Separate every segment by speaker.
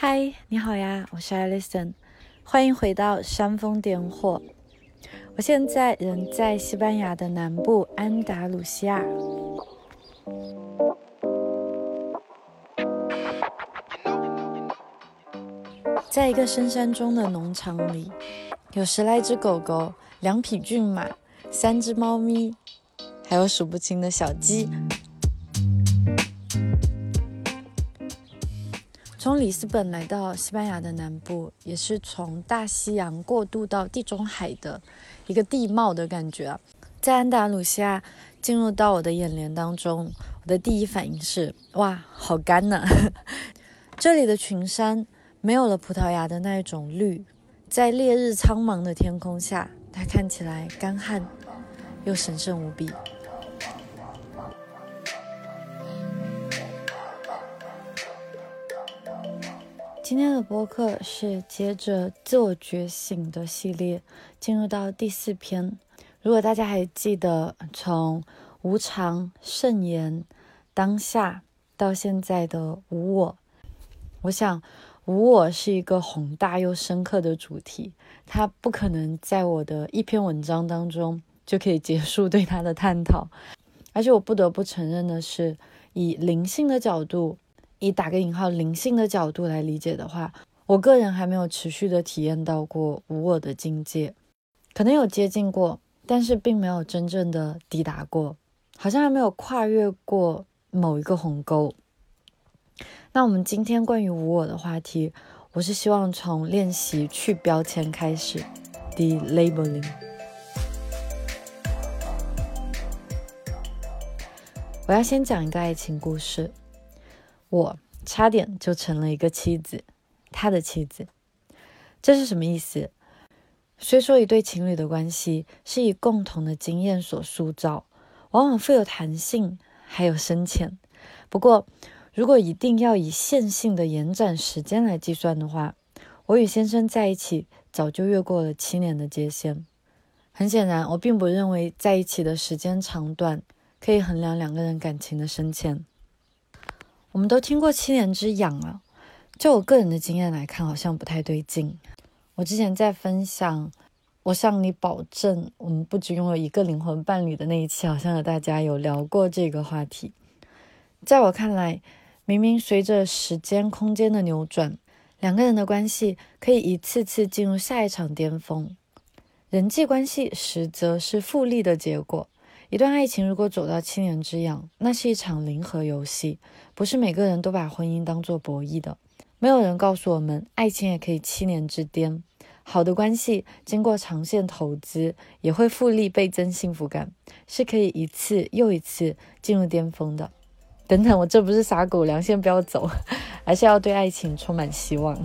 Speaker 1: 嗨，你好呀，我是 Alison，欢迎回到煽风点火。我现在人在西班牙的南部安达鲁西亚，在一个深山中的农场里，有十来只狗狗，两匹骏马，三只猫咪，还有数不清的小鸡。从里斯本来到西班牙的南部，也是从大西洋过渡到地中海的一个地貌的感觉。在安达卢西亚进入到我的眼帘当中，我的第一反应是：哇，好干呐！这里的群山没有了葡萄牙的那一种绿，在烈日苍茫的天空下，它看起来干旱又神圣无比。今天的播客是接着自我觉醒的系列，进入到第四篇。如果大家还记得，从无常、圣言、当下到现在的无我，我想无我是一个宏大又深刻的主题，它不可能在我的一篇文章当中就可以结束对它的探讨。而且我不得不承认的是，以灵性的角度。以打个引号灵性的角度来理解的话，我个人还没有持续的体验到过无我的境界，可能有接近过，但是并没有真正的抵达过，好像还没有跨越过某一个鸿沟。那我们今天关于无我的话题，我是希望从练习去标签开始，delabeling。我要先讲一个爱情故事。我差点就成了一个妻子，他的妻子，这是什么意思？虽说一对情侣的关系是以共同的经验所塑造，往往富有弹性，还有深浅。不过，如果一定要以线性的延展时间来计算的话，我与先生在一起早就越过了七年的界限。很显然，我并不认为在一起的时间长短可以衡量两个人感情的深浅。我们都听过七年之痒啊，就我个人的经验来看，好像不太对劲。我之前在分享我向你保证，我们不只拥有一个灵魂伴侣的那一期，好像和大家有聊过这个话题。在我看来，明明随着时间空间的扭转，两个人的关系可以一次次进入下一场巅峰。人际关系实则是复利的结果。一段爱情如果走到七年之痒，那是一场零和游戏，不是每个人都把婚姻当做博弈的。没有人告诉我们，爱情也可以七年之巅。好的关系经过长线投资，也会复利倍增幸福感，是可以一次又一次进入巅峰的。等等，我这不是撒狗粮，先不要走，而是要对爱情充满希望。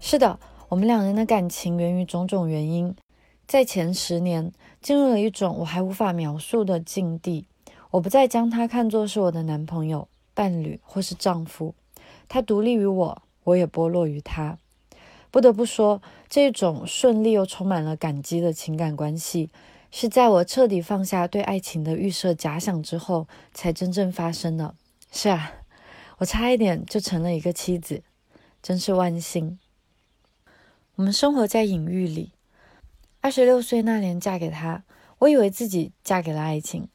Speaker 1: 是的，我们两人的感情源于种种原因。在前十年，进入了一种我还无法描述的境地。我不再将他看作是我的男朋友、伴侣或是丈夫，他独立于我，我也剥落于他。不得不说，这种顺利又充满了感激的情感关系，是在我彻底放下对爱情的预设假想之后，才真正发生的。是啊，我差一点就成了一个妻子，真是万幸。我们生活在隐喻里。二十六岁那年嫁给他，我以为自己嫁给了爱情。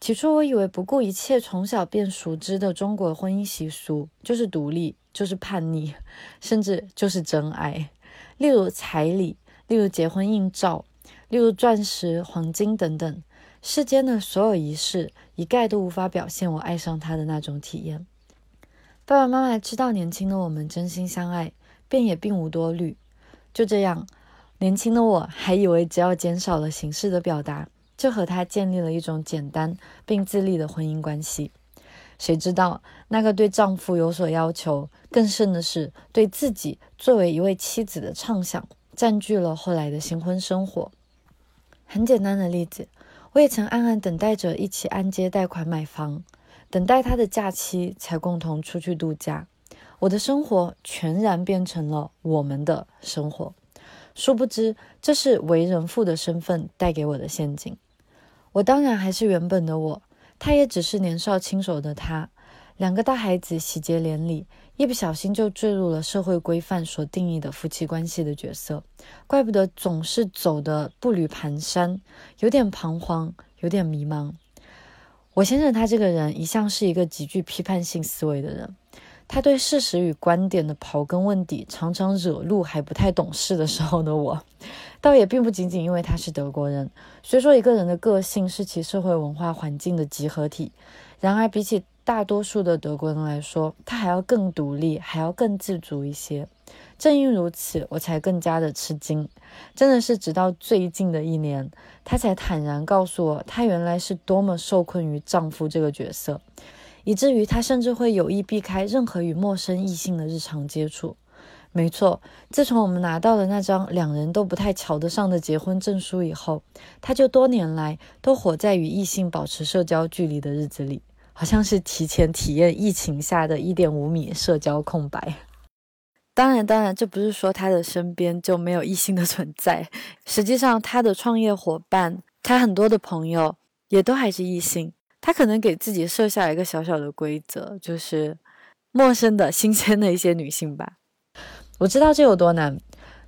Speaker 1: 起初我以为不顾一切从小便熟知的中国婚姻习俗就是独立，就是叛逆，甚至就是真爱。例如彩礼，例如结婚硬照，例如钻石、黄金等等，世间的所有仪式一概都无法表现我爱上他的那种体验。爸爸妈妈知道年轻的我们真心相爱，便也并无多虑。就这样。年轻的我还以为只要减少了形式的表达，就和他建立了一种简单并自立的婚姻关系。谁知道那个对丈夫有所要求，更甚的是对自己作为一位妻子的畅想，占据了后来的新婚生活。很简单的例子，我也曾暗暗等待着一起按揭贷款买房，等待他的假期才共同出去度假。我的生活全然变成了我们的生活。殊不知，这是为人父的身份带给我的陷阱。我当然还是原本的我，他也只是年少轻手的他。两个大孩子喜结连理，一不小心就坠入了社会规范所定义的夫妻关系的角色，怪不得总是走的步履蹒跚，有点彷徨，有点迷茫。我先生他这个人一向是一个极具批判性思维的人，他对事实与观点的刨根问底，常常惹怒还不太懂事的时候的我。倒也并不仅仅因为他是德国人，虽说一个人的个性是其社会文化环境的集合体，然而比起大多数的德国人来说，他还要更独立，还要更自主一些。正因如此，我才更加的吃惊。真的是直到最近的一年，他才坦然告诉我，他原来是多么受困于丈夫这个角色，以至于他甚至会有意避开任何与陌生异性的日常接触。没错，自从我们拿到了那张两人都不太瞧得上的结婚证书以后，他就多年来都活在与异性保持社交距离的日子里。好像是提前体验疫情下的一点五米社交空白。当然，当然，这不是说他的身边就没有异性的存在。实际上，他的创业伙伴，他很多的朋友也都还是异性。他可能给自己设下一个小小的规则，就是陌生的新鲜的一些女性吧。我知道这有多难，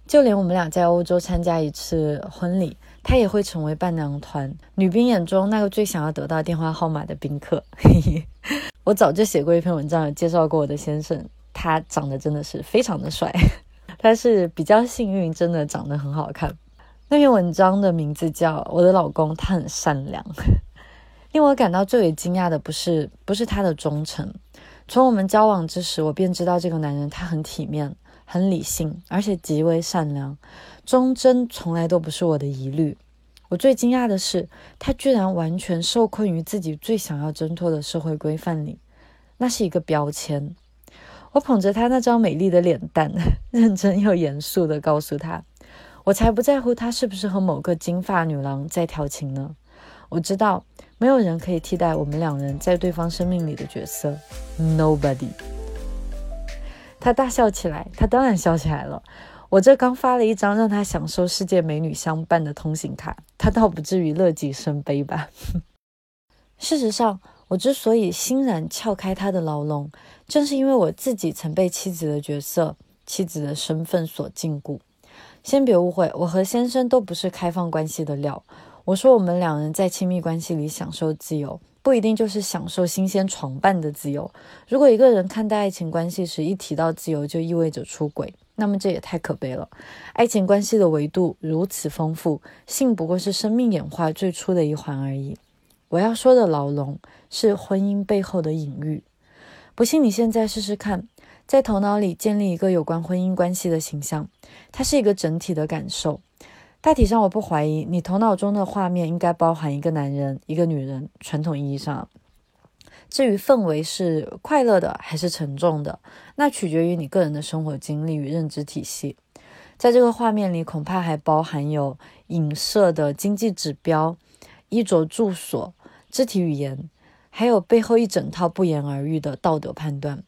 Speaker 1: 就连我们俩在欧洲参加一次婚礼。他也会成为伴娘团女宾眼中那个最想要得到电话号码的宾客。我早就写过一篇文章，介绍过我的先生，他长得真的是非常的帅。他是比较幸运，真的长得很好看。那篇文章的名字叫《我的老公他很善良》。令我感到最为惊讶的不是不是他的忠诚，从我们交往之时，我便知道这个男人他很体面、很理性，而且极为善良。忠贞从来都不是我的疑虑，我最惊讶的是，他居然完全受困于自己最想要挣脱的社会规范里，那是一个标签。我捧着他那张美丽的脸蛋，认真又严肃地告诉他：“我才不在乎他是不是和某个金发女郎在调情呢。我知道，没有人可以替代我们两人在对方生命里的角色，Nobody。”他大笑起来，他当然笑起来了。我这刚发了一张让他享受世界美女相伴的通行卡，他倒不至于乐极生悲吧？事实上，我之所以欣然撬开他的牢笼，正是因为我自己曾被妻子的角色、妻子的身份所禁锢。先别误会，我和先生都不是开放关系的料。我说我们两人在亲密关系里享受自由，不一定就是享受新鲜床伴的自由。如果一个人看待爱情关系时一提到自由，就意味着出轨。那么这也太可悲了。爱情关系的维度如此丰富，性不过是生命演化最初的一环而已。我要说的牢笼是婚姻背后的隐喻。不信你现在试试看，在头脑里建立一个有关婚姻关系的形象，它是一个整体的感受。大体上，我不怀疑你头脑中的画面应该包含一个男人，一个女人。传统意义上。至于氛围是快乐的还是沉重的，那取决于你个人的生活经历与认知体系。在这个画面里，恐怕还包含有影射的经济指标、衣着住所、肢体语言，还有背后一整套不言而喻的道德判断。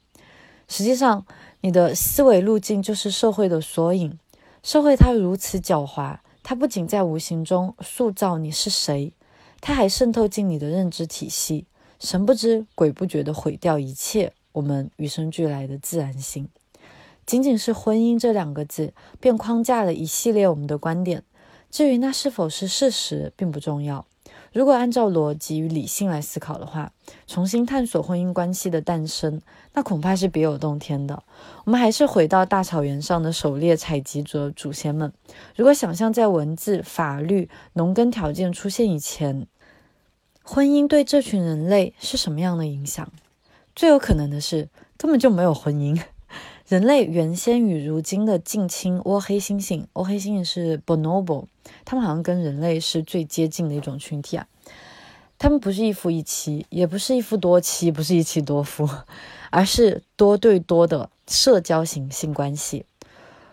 Speaker 1: 实际上，你的思维路径就是社会的缩影。社会它如此狡猾，它不仅在无形中塑造你是谁，它还渗透进你的认知体系。神不知鬼不觉地毁掉一切我们与生俱来的自然性，仅仅是婚姻这两个字，便框架了一系列我们的观点。至于那是否是事实，并不重要。如果按照逻辑与理性来思考的话，重新探索婚姻关系的诞生，那恐怕是别有洞天的。我们还是回到大草原上的狩猎采集者祖先们。如果想象在文字、法律、农耕条件出现以前，婚姻对这群人类是什么样的影响？最有可能的是，根本就没有婚姻。人类原先与如今的近亲倭黑猩猩，倭黑猩猩是 bonobo，他们好像跟人类是最接近的一种群体啊。他们不是一夫一妻，也不是一夫多妻，不是一妻多夫，而是多对多的社交型性关系。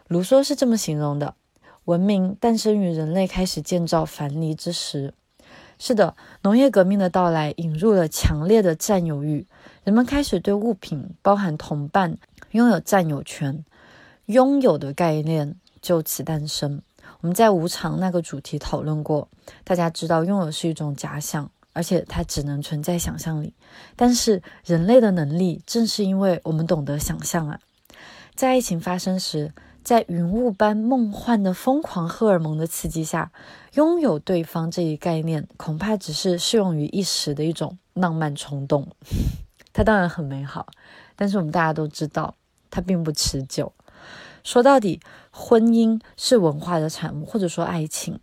Speaker 1: 卢梭是这么形容的：文明诞生于人类开始建造樊篱之时。是的，农业革命的到来引入了强烈的占有欲，人们开始对物品，包含同伴，拥有占有权，拥有的概念就此诞生。我们在无常那个主题讨论过，大家知道拥有是一种假想，而且它只能存在想象里。但是人类的能力，正是因为我们懂得想象啊，在爱情发生时，在云雾般梦幻的疯狂荷尔蒙的刺激下，拥有对方这一概念，恐怕只是适用于一时的一种浪漫冲动。它当然很美好，但是我们大家都知道，它并不持久。说到底，婚姻是文化的产物，或者说爱情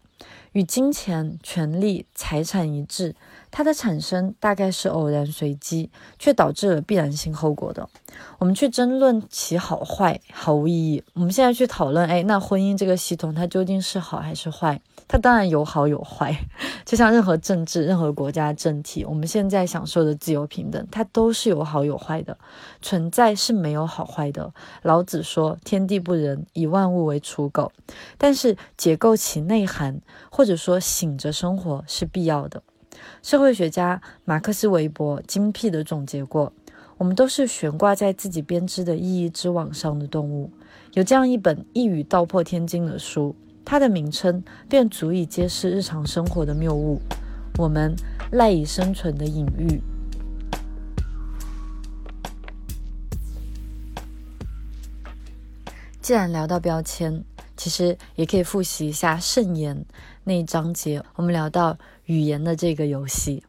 Speaker 1: 与金钱、权力、财产一致，它的产生大概是偶然随机，却导致了必然性后果的。我们去争论其好坏毫无意义。我们现在去讨论，哎，那婚姻这个系统它究竟是好还是坏？它当然有好有坏，就像任何政治、任何国家政体，我们现在享受的自由平等，它都是有好有坏的，存在是没有好坏的。老子说：“天地不仁，以万物为刍狗。”但是解构其内涵，或者说醒着生活是必要的。社会学家马克思韦伯精辟地总结过：“我们都是悬挂在自己编织的意义之网上的动物。”有这样一本一语道破天惊的书。它的名称便足以揭示日常生活的谬误，我们赖以生存的隐喻。既然聊到标签，其实也可以复习一下圣言那一章节，我们聊到语言的这个游戏。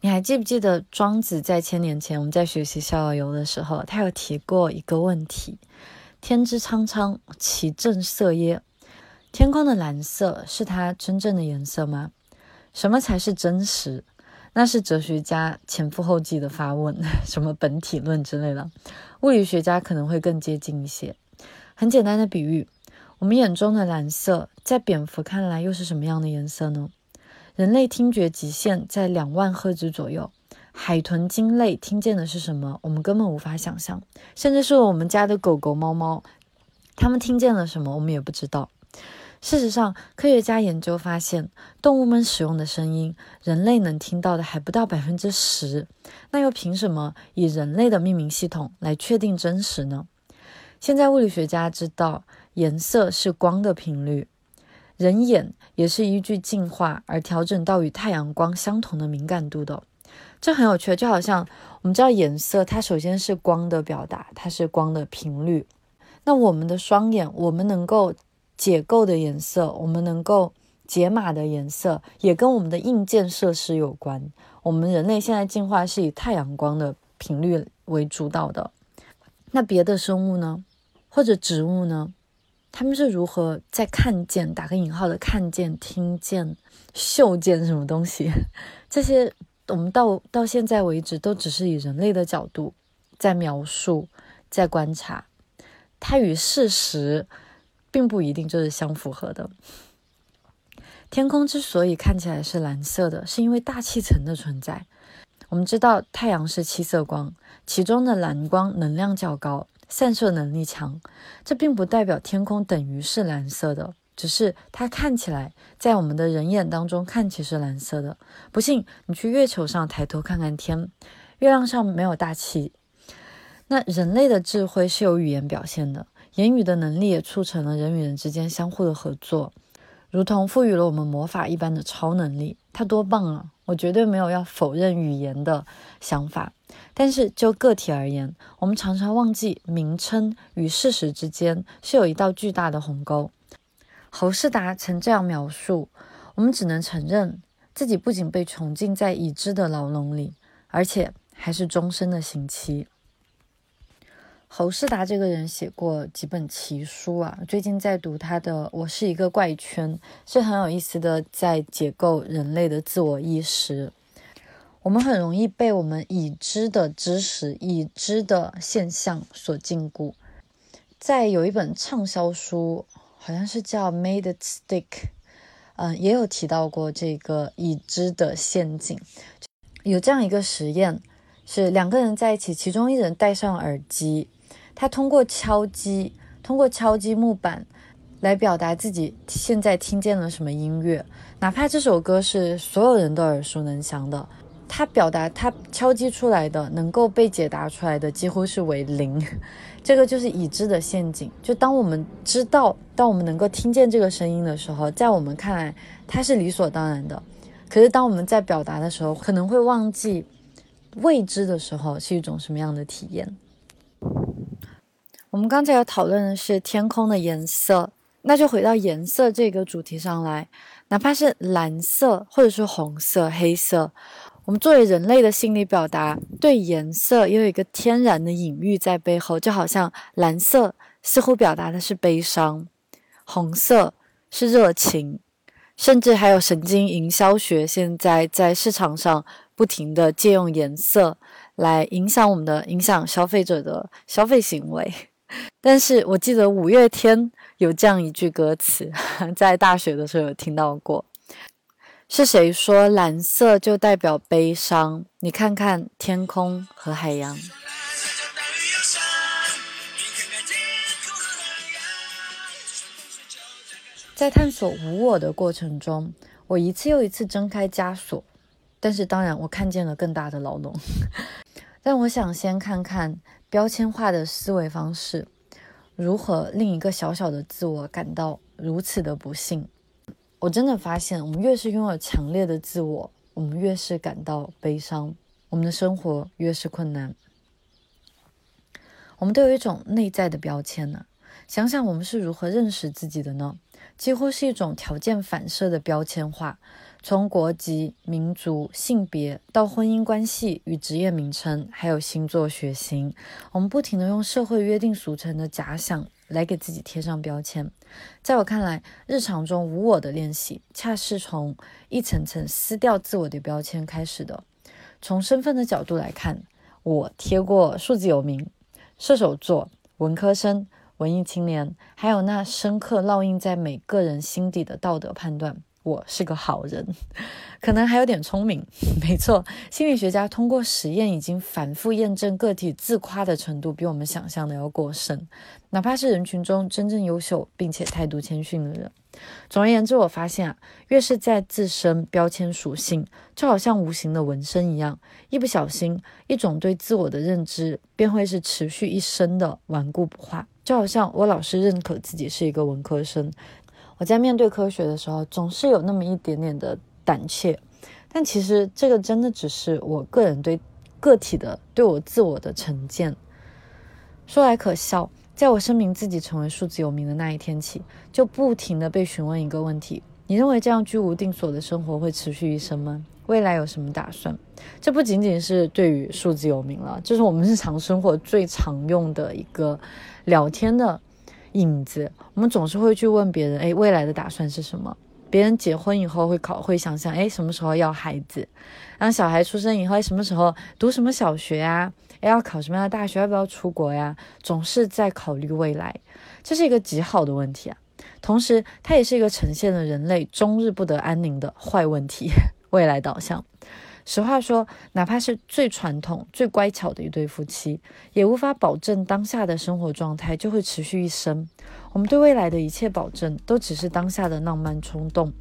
Speaker 1: 你还记不记得庄子在千年前我们在学习逍遥游的时候，他有提过一个问题：天之苍苍，其正色耶？天空的蓝色是它真正的颜色吗？什么才是真实？那是哲学家前赴后继的发问，什么本体论之类的。物理学家可能会更接近一些。很简单的比喻，我们眼中的蓝色，在蝙蝠看来又是什么样的颜色呢？人类听觉极限在两万赫兹左右，海豚、鲸类听见的是什么？我们根本无法想象。甚至是我们家的狗狗、猫猫，它们听见了什么？我们也不知道。事实上，科学家研究发现，动物们使用的声音，人类能听到的还不到百分之十。那又凭什么以人类的命名系统来确定真实呢？现在物理学家知道，颜色是光的频率，人眼也是依据进化而调整到与太阳光相同的敏感度的。这很有趣，就好像我们知道颜色，它首先是光的表达，它是光的频率。那我们的双眼，我们能够。解构的颜色，我们能够解码的颜色，也跟我们的硬件设施有关。我们人类现在进化是以太阳光的频率为主导的。那别的生物呢？或者植物呢？他们是如何在看见（打个引号的看见、听见、嗅见什么东西） 这些？我们到到现在为止，都只是以人类的角度在描述、在观察，它与事实。并不一定就是相符合的。天空之所以看起来是蓝色的，是因为大气层的存在。我们知道太阳是七色光，其中的蓝光能量较高，散射能力强。这并不代表天空等于是蓝色的，只是它看起来在我们的人眼当中看起是蓝色的。不信，你去月球上抬头看看天，月亮上没有大气。那人类的智慧是有语言表现的。言语的能力也促成了人与人之间相互的合作，如同赋予了我们魔法一般的超能力。它多棒啊！我绝对没有要否认语言的想法，但是就个体而言，我们常常忘记名称与事实之间是有一道巨大的鸿沟。侯世达曾这样描述：我们只能承认自己不仅被囚禁在已知的牢笼里，而且还是终身的刑期。侯世达这个人写过几本奇书啊，最近在读他的《我是一个怪圈》，是很有意思的，在解构人类的自我意识。我们很容易被我们已知的知识、已知的现象所禁锢。在有一本畅销书，好像是叫《Made Stick》，嗯，也有提到过这个已知的陷阱。有这样一个实验，是两个人在一起，其中一人戴上耳机。他通过敲击，通过敲击木板，来表达自己现在听见了什么音乐，哪怕这首歌是所有人都耳熟能详的，他表达他敲击出来的能够被解答出来的几乎是为零，这个就是已知的陷阱。就当我们知道，当我们能够听见这个声音的时候，在我们看来它是理所当然的。可是当我们在表达的时候，可能会忘记未知的时候是一种什么样的体验。我们刚才要讨论的是天空的颜色，那就回到颜色这个主题上来。哪怕是蓝色，或者是红色、黑色，我们作为人类的心理表达，对颜色也有一个天然的隐喻在背后。就好像蓝色似乎表达的是悲伤，红色是热情，甚至还有神经营销学现在在市场上不停的借用颜色来影响我们的、影响消费者的消费行为。但是我记得五月天有这样一句歌词，在大学的时候有听到过，是谁说蓝色就代表悲伤？你看看天空和海洋。在探索无我的过程中，我一次又一次挣开枷锁，但是当然我看见了更大的牢笼。但我想先看看。标签化的思维方式，如何令一个小小的自我感到如此的不幸？我真的发现，我们越是拥有强烈的自我，我们越是感到悲伤，我们的生活越是困难。我们都有一种内在的标签呢。想想我们是如何认识自己的呢？几乎是一种条件反射的标签化。从国籍、民族、性别到婚姻关系与职业名称，还有星座、血型，我们不停地用社会约定俗成的假想来给自己贴上标签。在我看来，日常中无我的练习，恰是从一层层撕掉自我的标签开始的。从身份的角度来看，我贴过数字有名、射手座、文科生、文艺青年，还有那深刻烙印在每个人心底的道德判断。我是个好人，可能还有点聪明。没错，心理学家通过实验已经反复验证，个体自夸的程度比我们想象的要过深。哪怕是人群中真正优秀并且态度谦逊的人。总而言之，我发现啊，越是在自身标签属性，就好像无形的纹身一样，一不小心，一种对自我的认知便会是持续一生的顽固不化。就好像我老是认可自己是一个文科生。我在面对科学的时候，总是有那么一点点的胆怯，但其实这个真的只是我个人对个体的、对我自我的成见。说来可笑，在我声明自己成为数字有名的那一天起，就不停的被询问一个问题：你认为这样居无定所的生活会持续一生吗？未来有什么打算？这不仅仅是对于数字有名了，这是我们日常生活最常用的一个聊天的。影子，我们总是会去问别人，哎，未来的打算是什么？别人结婚以后会考，会想想，哎，什么时候要孩子？然后小孩出生以后，什么时候读什么小学呀？哎，要考什么样的大学？要不要出国呀？总是在考虑未来，这是一个极好的问题啊。同时，它也是一个呈现了人类终日不得安宁的坏问题—— 未来导向。实话说，哪怕是最传统、最乖巧的一对夫妻，也无法保证当下的生活状态就会持续一生。我们对未来的一切保证，都只是当下的浪漫冲动，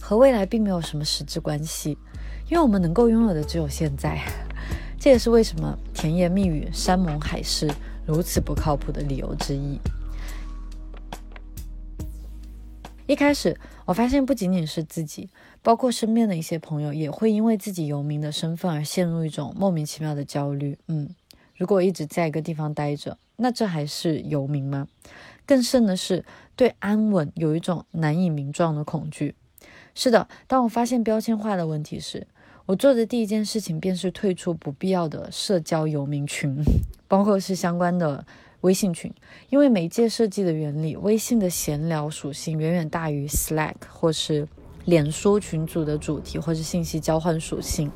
Speaker 1: 和未来并没有什么实质关系。因为我们能够拥有的只有现在。这也是为什么甜言蜜语、山盟海誓如此不靠谱的理由之一。一开始，我发现不仅仅是自己。包括身边的一些朋友也会因为自己游民的身份而陷入一种莫名其妙的焦虑。嗯，如果一直在一个地方待着，那这还是游民吗？更甚的是对安稳有一种难以名状的恐惧。是的，当我发现标签化的问题时，我做的第一件事情便是退出不必要的社交游民群，包括是相关的微信群，因为媒介设计的原理，微信的闲聊属性远远大于 Slack 或是。脸书群组的主题或是信息交换属性，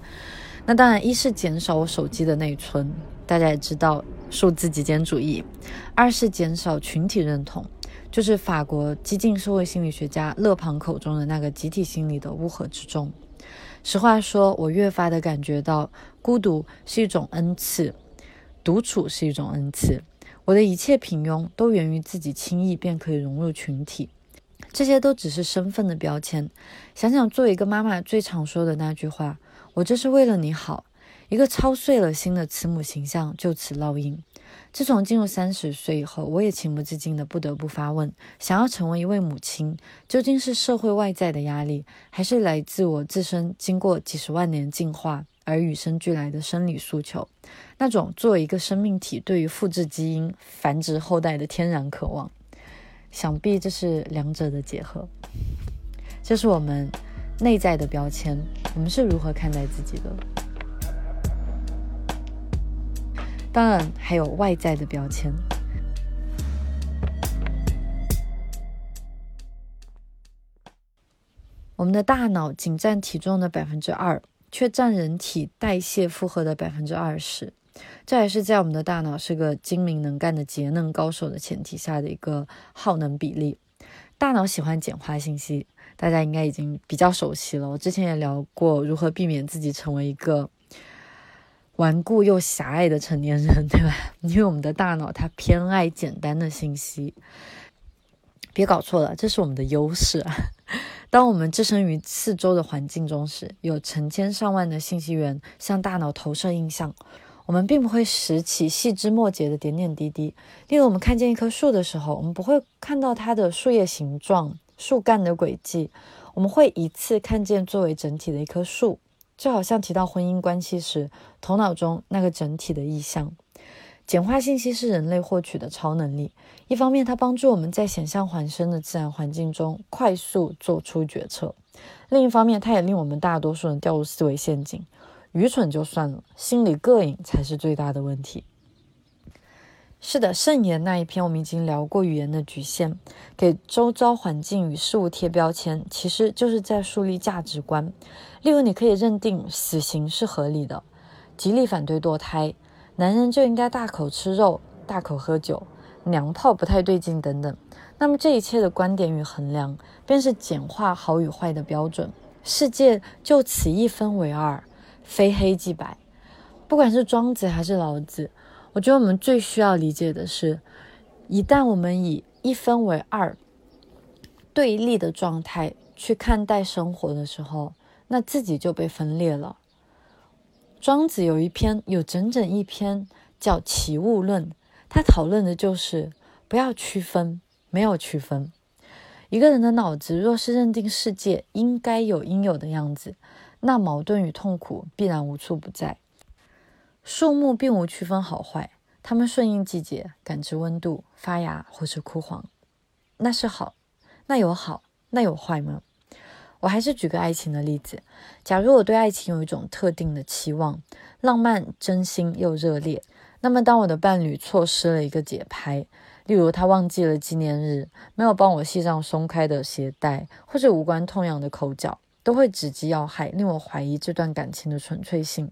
Speaker 1: 那当然一是减少我手机的内存，大家也知道数字极简主义；二是减少群体认同，就是法国激进社会心理学家勒庞口中的那个集体心理的乌合之众。实话说，我越发的感觉到孤独是一种恩赐，独处是一种恩赐。我的一切平庸都源于自己轻易便可以融入群体。这些都只是身份的标签。想想作为一个妈妈最常说的那句话：“我这是为了你好。”一个操碎了心的慈母形象就此烙印。自从进入三十岁以后，我也情不自禁的不得不发问：想要成为一位母亲，究竟是社会外在的压力，还是来自我自身经过几十万年进化而与生俱来的生理诉求？那种作为一个生命体对于复制基因、繁殖后代的天然渴望？想必这是两者的结合。这是我们内在的标签，我们是如何看待自己的？当然，还有外在的标签。我们的大脑仅占体重的百分之二，却占人体代谢负荷的百分之二十。这还是在我们的大脑是个精明能干的节能高手的前提下的一个耗能比例。大脑喜欢简化信息，大家应该已经比较熟悉了。我之前也聊过如何避免自己成为一个。顽固又狭隘的成年人，对吧？因为我们的大脑它偏爱简单的信息。别搞错了，这是我们的优势。当我们置身于四周的环境中时，有成千上万的信息源向大脑投射印象，我们并不会拾起细枝末节的点点滴滴。例如，我们看见一棵树的时候，我们不会看到它的树叶形状、树干的轨迹，我们会一次看见作为整体的一棵树。就好像提到婚姻关系时，头脑中那个整体的意象。简化信息是人类获取的超能力。一方面，它帮助我们在险象环生的自然环境中快速做出决策；另一方面，它也令我们大多数人掉入思维陷阱。愚蠢就算了，心里膈应才是最大的问题。是的，圣言那一篇我们已经聊过语言的局限，给周遭环境与事物贴标签，其实就是在树立价值观。例如，你可以认定死刑是合理的，极力反对堕胎，男人就应该大口吃肉、大口喝酒，娘炮不太对劲等等。那么，这一切的观点与衡量，便是简化好与坏的标准。世界就此一分为二，非黑即白。不管是庄子还是老子。我觉得我们最需要理解的是，一旦我们以一分为二对立的状态去看待生活的时候，那自己就被分裂了。庄子有一篇，有整整一篇叫《齐物论》，他讨论的就是不要区分，没有区分。一个人的脑子若是认定世界应该有应有的样子，那矛盾与痛苦必然无处不在。树木并无区分好坏，它们顺应季节，感知温度，发芽或是枯黄，那是好。那有好，那有坏吗？我还是举个爱情的例子。假如我对爱情有一种特定的期望，浪漫、真心又热烈，那么当我的伴侣错失了一个节拍，例如他忘记了纪念日，没有帮我系上松开的鞋带，或者无关痛痒的口角。都会直击要害，令我怀疑这段感情的纯粹性。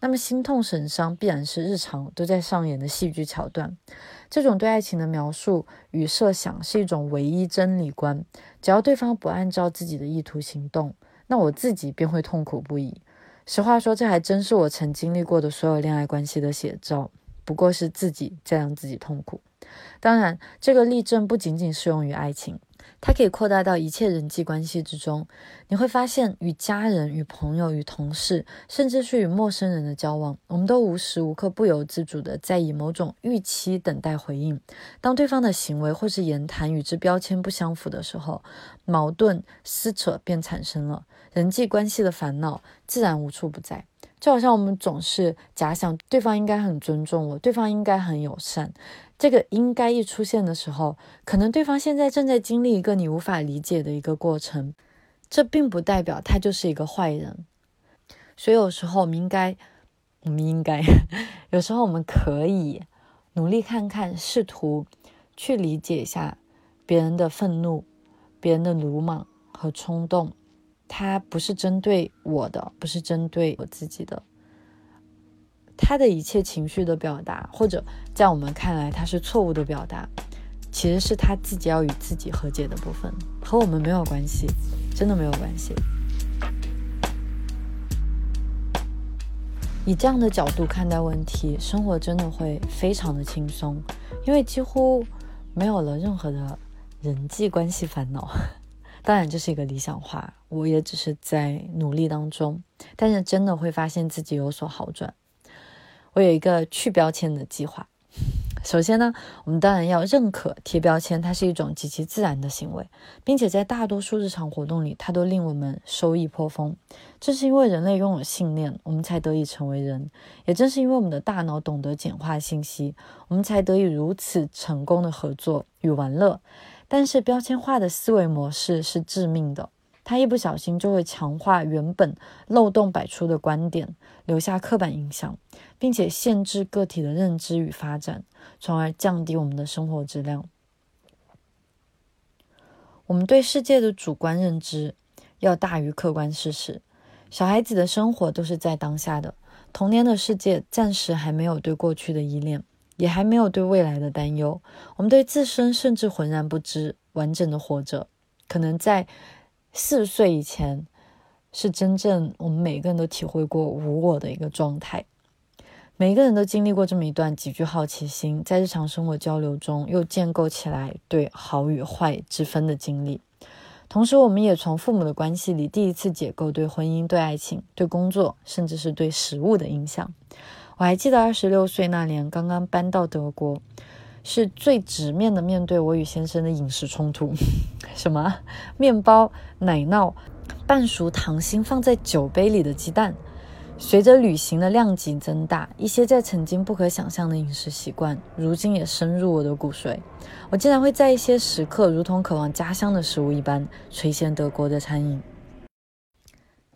Speaker 1: 那么心痛神伤必然是日常都在上演的戏剧桥段。这种对爱情的描述与设想是一种唯一真理观。只要对方不按照自己的意图行动，那我自己便会痛苦不已。实话说，这还真是我曾经历过的所有恋爱关系的写照。不过是自己在让自己痛苦。当然，这个例证不仅仅适用于爱情。它可以扩大到一切人际关系之中，你会发现，与家人、与朋友、与同事，甚至是与陌生人的交往，我们都无时无刻不由自主的在以某种预期等待回应。当对方的行为或是言谈与之标签不相符的时候，矛盾撕扯便产生了，人际关系的烦恼自然无处不在。就好像我们总是假想对方应该很尊重我，对方应该很友善。这个应该一出现的时候，可能对方现在正在经历一个你无法理解的一个过程。这并不代表他就是一个坏人。所以有时候我们应该，我们应该，有时候我们可以努力看看，试图去理解一下别人的愤怒、别人的鲁莽和冲动。他不是针对我的，不是针对我自己的。他的一切情绪的表达，或者在我们看来他是错误的表达，其实是他自己要与自己和解的部分，和我们没有关系，真的没有关系。以这样的角度看待问题，生活真的会非常的轻松，因为几乎没有了任何的人际关系烦恼。当然这是一个理想化，我也只是在努力当中，但是真的会发现自己有所好转。我有一个去标签的计划。首先呢，我们当然要认可贴标签，它是一种极其自然的行为，并且在大多数日常活动里，它都令我们收益颇丰。正是因为人类拥有信念，我们才得以成为人；也正是因为我们的大脑懂得简化信息，我们才得以如此成功的合作与玩乐。但是，标签化的思维模式是致命的。他一不小心就会强化原本漏洞百出的观点，留下刻板印象，并且限制个体的认知与发展，从而降低我们的生活质量。我们对世界的主观认知要大于客观事实。小孩子的生活都是在当下的，童年的世界暂时还没有对过去的依恋，也还没有对未来的担忧。我们对自身甚至浑然不知，完整的活着，可能在。四岁以前，是真正我们每个人都体会过无我的一个状态。每个人都经历过这么一段极具好奇心，在日常生活交流中又建构起来对好与坏之分的经历。同时，我们也从父母的关系里第一次解构对婚姻、对爱情、对工作，甚至是对食物的影响。我还记得二十六岁那年，刚刚搬到德国。是最直面的面对我与先生的饮食冲突，什么面包、奶酪、半熟糖心放在酒杯里的鸡蛋。随着旅行的量级增大，一些在曾经不可想象的饮食习惯，如今也深入我的骨髓。我竟然会在一些时刻，如同渴望家乡的食物一般，垂涎德国的餐饮。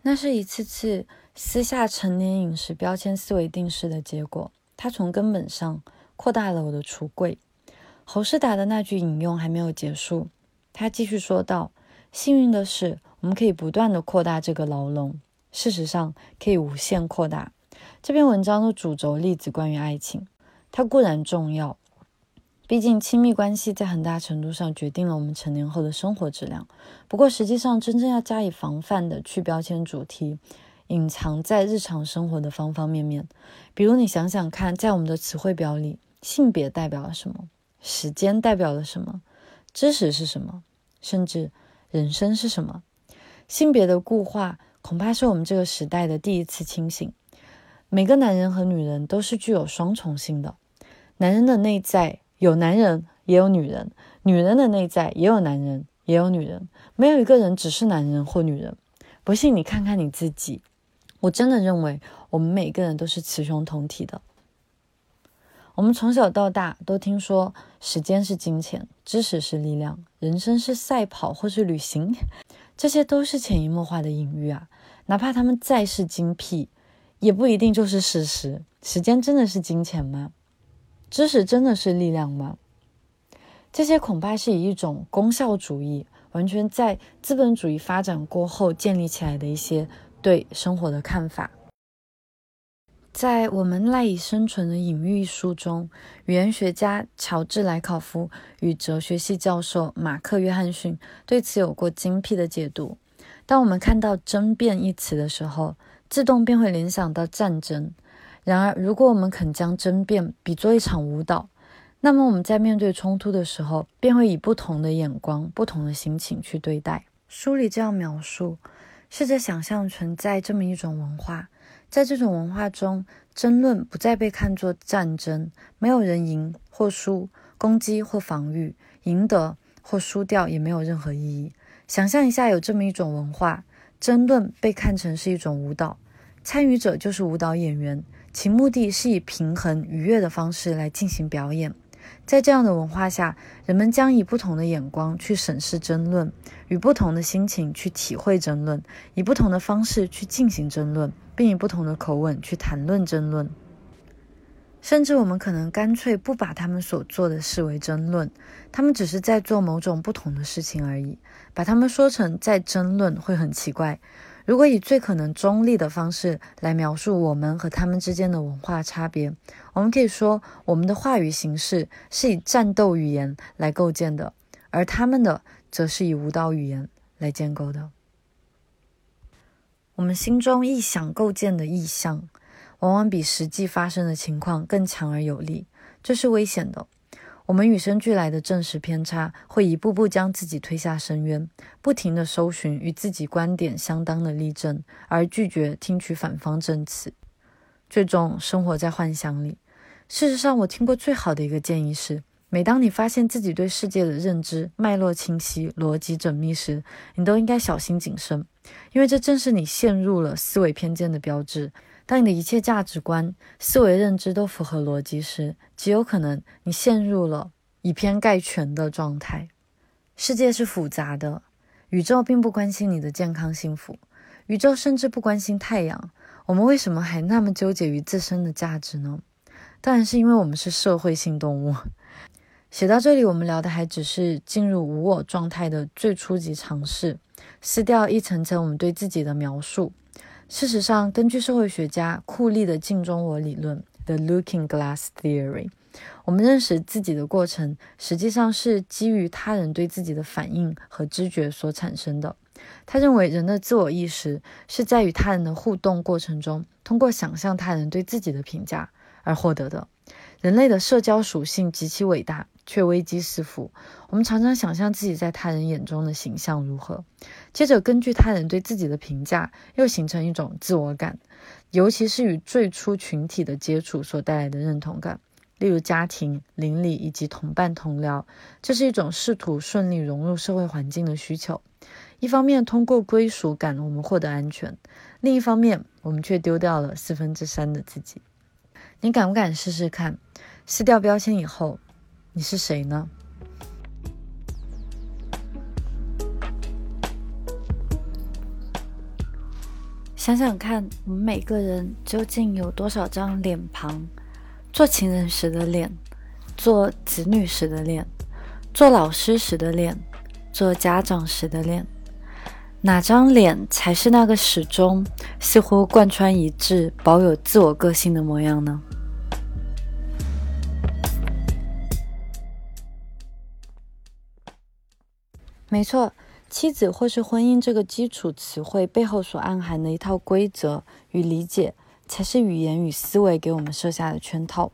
Speaker 1: 那是一次次私下成年饮食标签思维定式的结果，它从根本上。扩大了我的橱柜。侯世达的那句引用还没有结束，他继续说道：“幸运的是，我们可以不断的扩大这个牢笼，事实上可以无限扩大。”这篇文章的主轴例子关于爱情，它固然重要，毕竟亲密关系在很大程度上决定了我们成年后的生活质量。不过，实际上真正要加以防范的去标签主题。隐藏在日常生活的方方面面，比如你想想看，在我们的词汇表里。性别代表了什么？时间代表了什么？知识是什么？甚至人生是什么？性别的固化恐怕是我们这个时代的第一次清醒。每个男人和女人都是具有双重性的，男人的内在有男人也有女人，女人的内在也有男人也有女人，没有一个人只是男人或女人。不信你看看你自己，我真的认为我们每个人都是雌雄同体的。我们从小到大都听说，时间是金钱，知识是力量，人生是赛跑或是旅行，这些都是潜移默化的隐喻啊。哪怕他们再是精辟，也不一定就是事实。时间真的是金钱吗？知识真的是力量吗？这些恐怕是以一种功效主义，完全在资本主义发展过后建立起来的一些对生活的看法。在我们赖以生存的隐喻一书中，语言学家乔治莱考夫与哲学系教授马克约翰逊对此有过精辟的解读。当我们看到“争辩”一词的时候，自动便会联想到战争。然而，如果我们肯将争辩比作一场舞蹈，那么我们在面对冲突的时候，便会以不同的眼光、不同的心情去对待。书里这样描述：试着想象存在这么一种文化。在这种文化中，争论不再被看作战争，没有人赢或输，攻击或防御，赢得或输掉也没有任何意义。想象一下，有这么一种文化，争论被看成是一种舞蹈，参与者就是舞蹈演员，其目的是以平衡愉悦的方式来进行表演。在这样的文化下，人们将以不同的眼光去审视争论，与不同的心情去体会争论，以不同的方式去进行争论，并以不同的口吻去谈论争论。甚至我们可能干脆不把他们所做的视为争论，他们只是在做某种不同的事情而已。把他们说成在争论会很奇怪。如果以最可能中立的方式来描述我们和他们之间的文化差别，我们可以说，我们的话语形式是以战斗语言来构建的，而他们的则是以舞蹈语言来建构的。我们心中臆想构建的意象，往往比实际发生的情况更强而有力，这是危险的。我们与生俱来的正视偏差，会一步步将自己推下深渊，不停地搜寻与自己观点相当的例证，而拒绝听取反方证词，最终生活在幻想里。事实上，我听过最好的一个建议是：每当你发现自己对世界的认知脉络清晰、逻辑缜密时，你都应该小心谨慎，因为这正是你陷入了思维偏见的标志。当你的一切价值观、思维认知都符合逻辑时，极有可能你陷入了以偏概全的状态。世界是复杂的，宇宙并不关心你的健康幸福，宇宙甚至不关心太阳。我们为什么还那么纠结于自身的价值呢？当然是因为我们是社会性动物。写到这里，我们聊的还只是进入无我状态的最初级尝试，撕掉一层层我们对自己的描述。事实上，根据社会学家库利的镜中我理论 （The Looking Glass Theory），我们认识自己的过程实际上是基于他人对自己的反应和知觉所产生的。他认为，人的自我意识是在与他人的互动过程中，通过想象他人对自己的评价而获得的。人类的社交属性极其伟大。却危机四伏。我们常常想象自己在他人眼中的形象如何，接着根据他人对自己的评价，又形成一种自我感，尤其是与最初群体的接触所带来的认同感，例如家庭、邻里以及同伴同僚。这是一种试图顺利融入社会环境的需求。一方面，通过归属感，我们获得安全；另一方面，我们却丢掉了四分之三的自己。你敢不敢试试看，撕掉标签以后？你是谁呢？想想看，我们每个人究竟有多少张脸庞？做情人时的脸，做子女时的脸，做老师时的脸，做家长时的脸，哪张脸才是那个始终似乎贯穿一致、保有自我个性的模样呢？没错，妻子或是婚姻这个基础词汇背后所暗含的一套规则与理解，才是语言与思维给我们设下的圈套。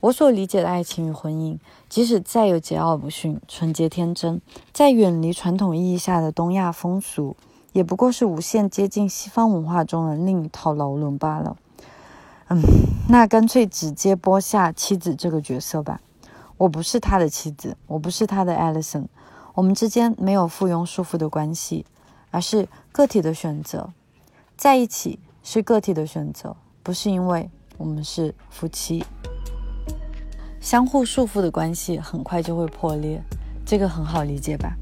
Speaker 1: 我所理解的爱情与婚姻，即使再有桀骜不驯、纯洁天真，在远离传统意义下的东亚风俗，也不过是无限接近西方文化中的另一套牢笼罢了。嗯，那干脆直接播下妻子这个角色吧。我不是他的妻子，我不是他的 Alison。我们之间没有附庸束缚的关系，而是个体的选择。在一起是个体的选择，不是因为我们是夫妻。相互束缚的关系很快就会破裂，这个很好理解吧？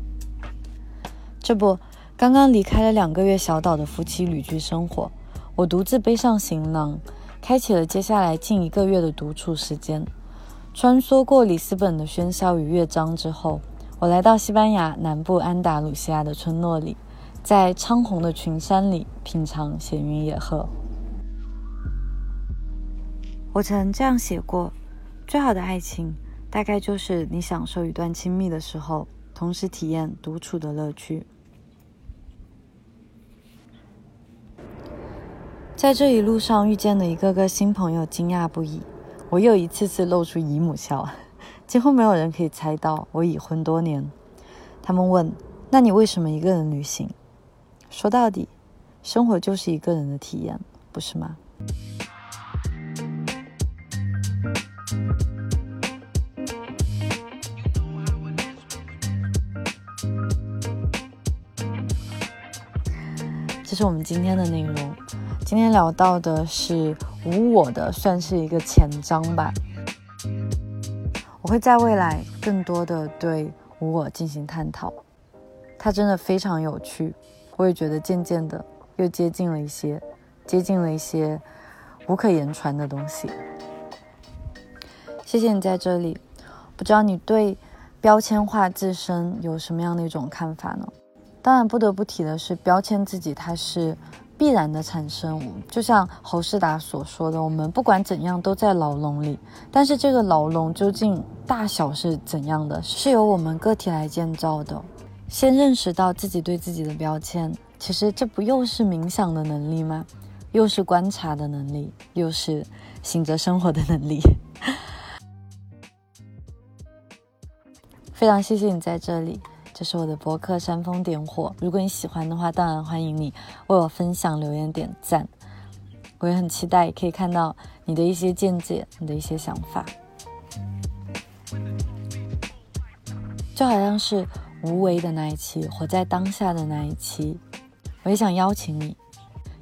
Speaker 1: 这不，刚刚离开了两个月小岛的夫妻旅居生活，我独自背上行囊，开启了接下来近一个月的独处时间。穿梭过里斯本的喧嚣与乐章之后。我来到西班牙南部安达卢西亚的村落里，在苍红的群山里品尝闲云野鹤。我曾这样写过：最好的爱情，大概就是你享受一段亲密的时候，同时体验独处的乐趣。在这一路上遇见的一个个新朋友，惊讶不已，我又一次次露出姨母笑。几乎没有人可以猜到我已婚多年。他们问：“那你为什么一个人旅行？”说到底，生活就是一个人的体验，不是吗？这是我们今天的内容。今天聊到的是无我的，算是一个前章吧。我会在未来更多的对无我进行探讨，它真的非常有趣。我也觉得渐渐的又接近了一些，接近了一些无可言传的东西。谢谢你在这里。不知道你对标签化自身有什么样的一种看法呢？当然不得不提的是，标签自己它是。必然的产生，就像侯世达所说的，我们不管怎样都在牢笼里，但是这个牢笼究竟大小是怎样的，是由我们个体来建造的。先认识到自己对自己的标签，其实这不又是冥想的能力吗？又是观察的能力，又是醒着生活的能力。非常谢谢你在这里。这是我的博客煽风点火。如果你喜欢的话，当然欢迎你为我分享、留言、点赞。我也很期待可以看到你的一些见解、你的一些想法。就好像是无为的那一期，活在当下的那一期，我也想邀请你，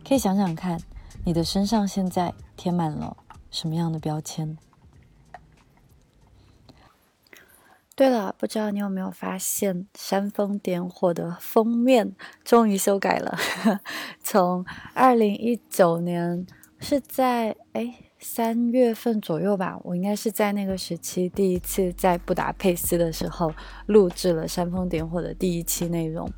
Speaker 1: 可以想想看，你的身上现在贴满了什么样的标签。对了，不知道你有没有发现，煽风点火的封面终于修改了。从二零一九年是在哎三月份左右吧，我应该是在那个时期第一次在布达佩斯的时候录制了煽风点火的第一期内容，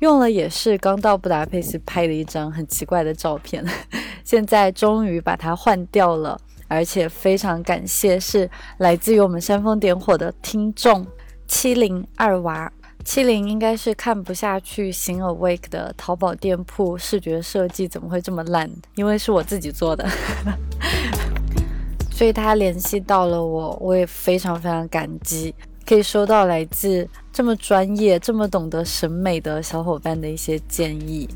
Speaker 1: 用了也是刚到布达佩斯拍的一张很奇怪的照片，现在终于把它换掉了。而且非常感谢，是来自于我们煽风点火的听众七零二娃。七零应该是看不下去新 Awake 的淘宝店铺视觉设计怎么会这么烂，因为是我自己做的，所以他联系到了我，我也非常非常感激，可以收到来自这么专业、这么懂得审美的小伙伴的一些建议。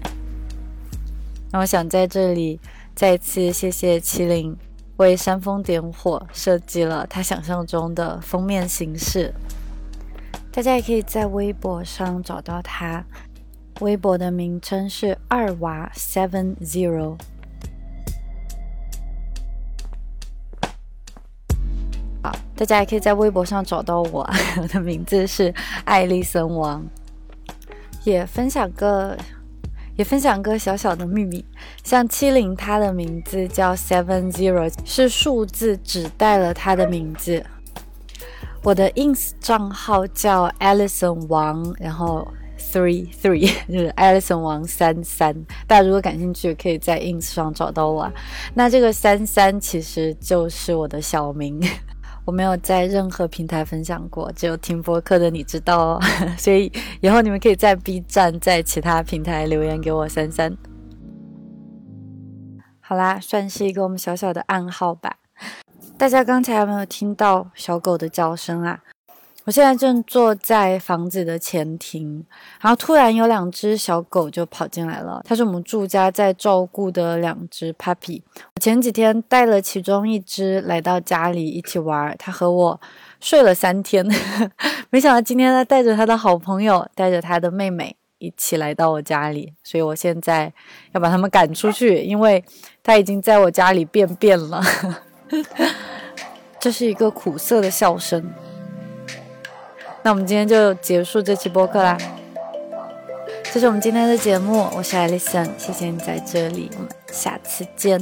Speaker 1: 那我想在这里再次谢谢七零。为煽风点火设计了他想象中的封面形式，大家也可以在微博上找到他，微博的名称是二娃 seven zero。好，大家也可以在微博上找到我，我的名字是爱丽森王，也分享个。也分享个小小的秘密，像七零，它的名字叫 Seven Zero，是数字指代了它的名字。我的 ins 账号叫 Alison 王，然后 three three 就是 Alison 王三三。大家如果感兴趣，可以在 ins 上找到我。那这个三三其实就是我的小名。我没有在任何平台分享过，只有听播客的你知道哦。所以以后你们可以在 B 站、在其他平台留言给我三三。好啦，算是一个我们小小的暗号吧。大家刚才有没有听到小狗的叫声啊？我现在正坐在房子的前庭，然后突然有两只小狗就跑进来了。它是我们住家在照顾的两只 puppy。我前几天带了其中一只来到家里一起玩，它和我睡了三天。没想到今天它带着它的好朋友，带着它的妹妹一起来到我家里，所以我现在要把它们赶出去，因为它已经在我家里便便了。这是一个苦涩的笑声。那我们今天就结束这期播客啦，这是我们今天的节目，我是艾丽森，谢谢你在这里，我们下次见。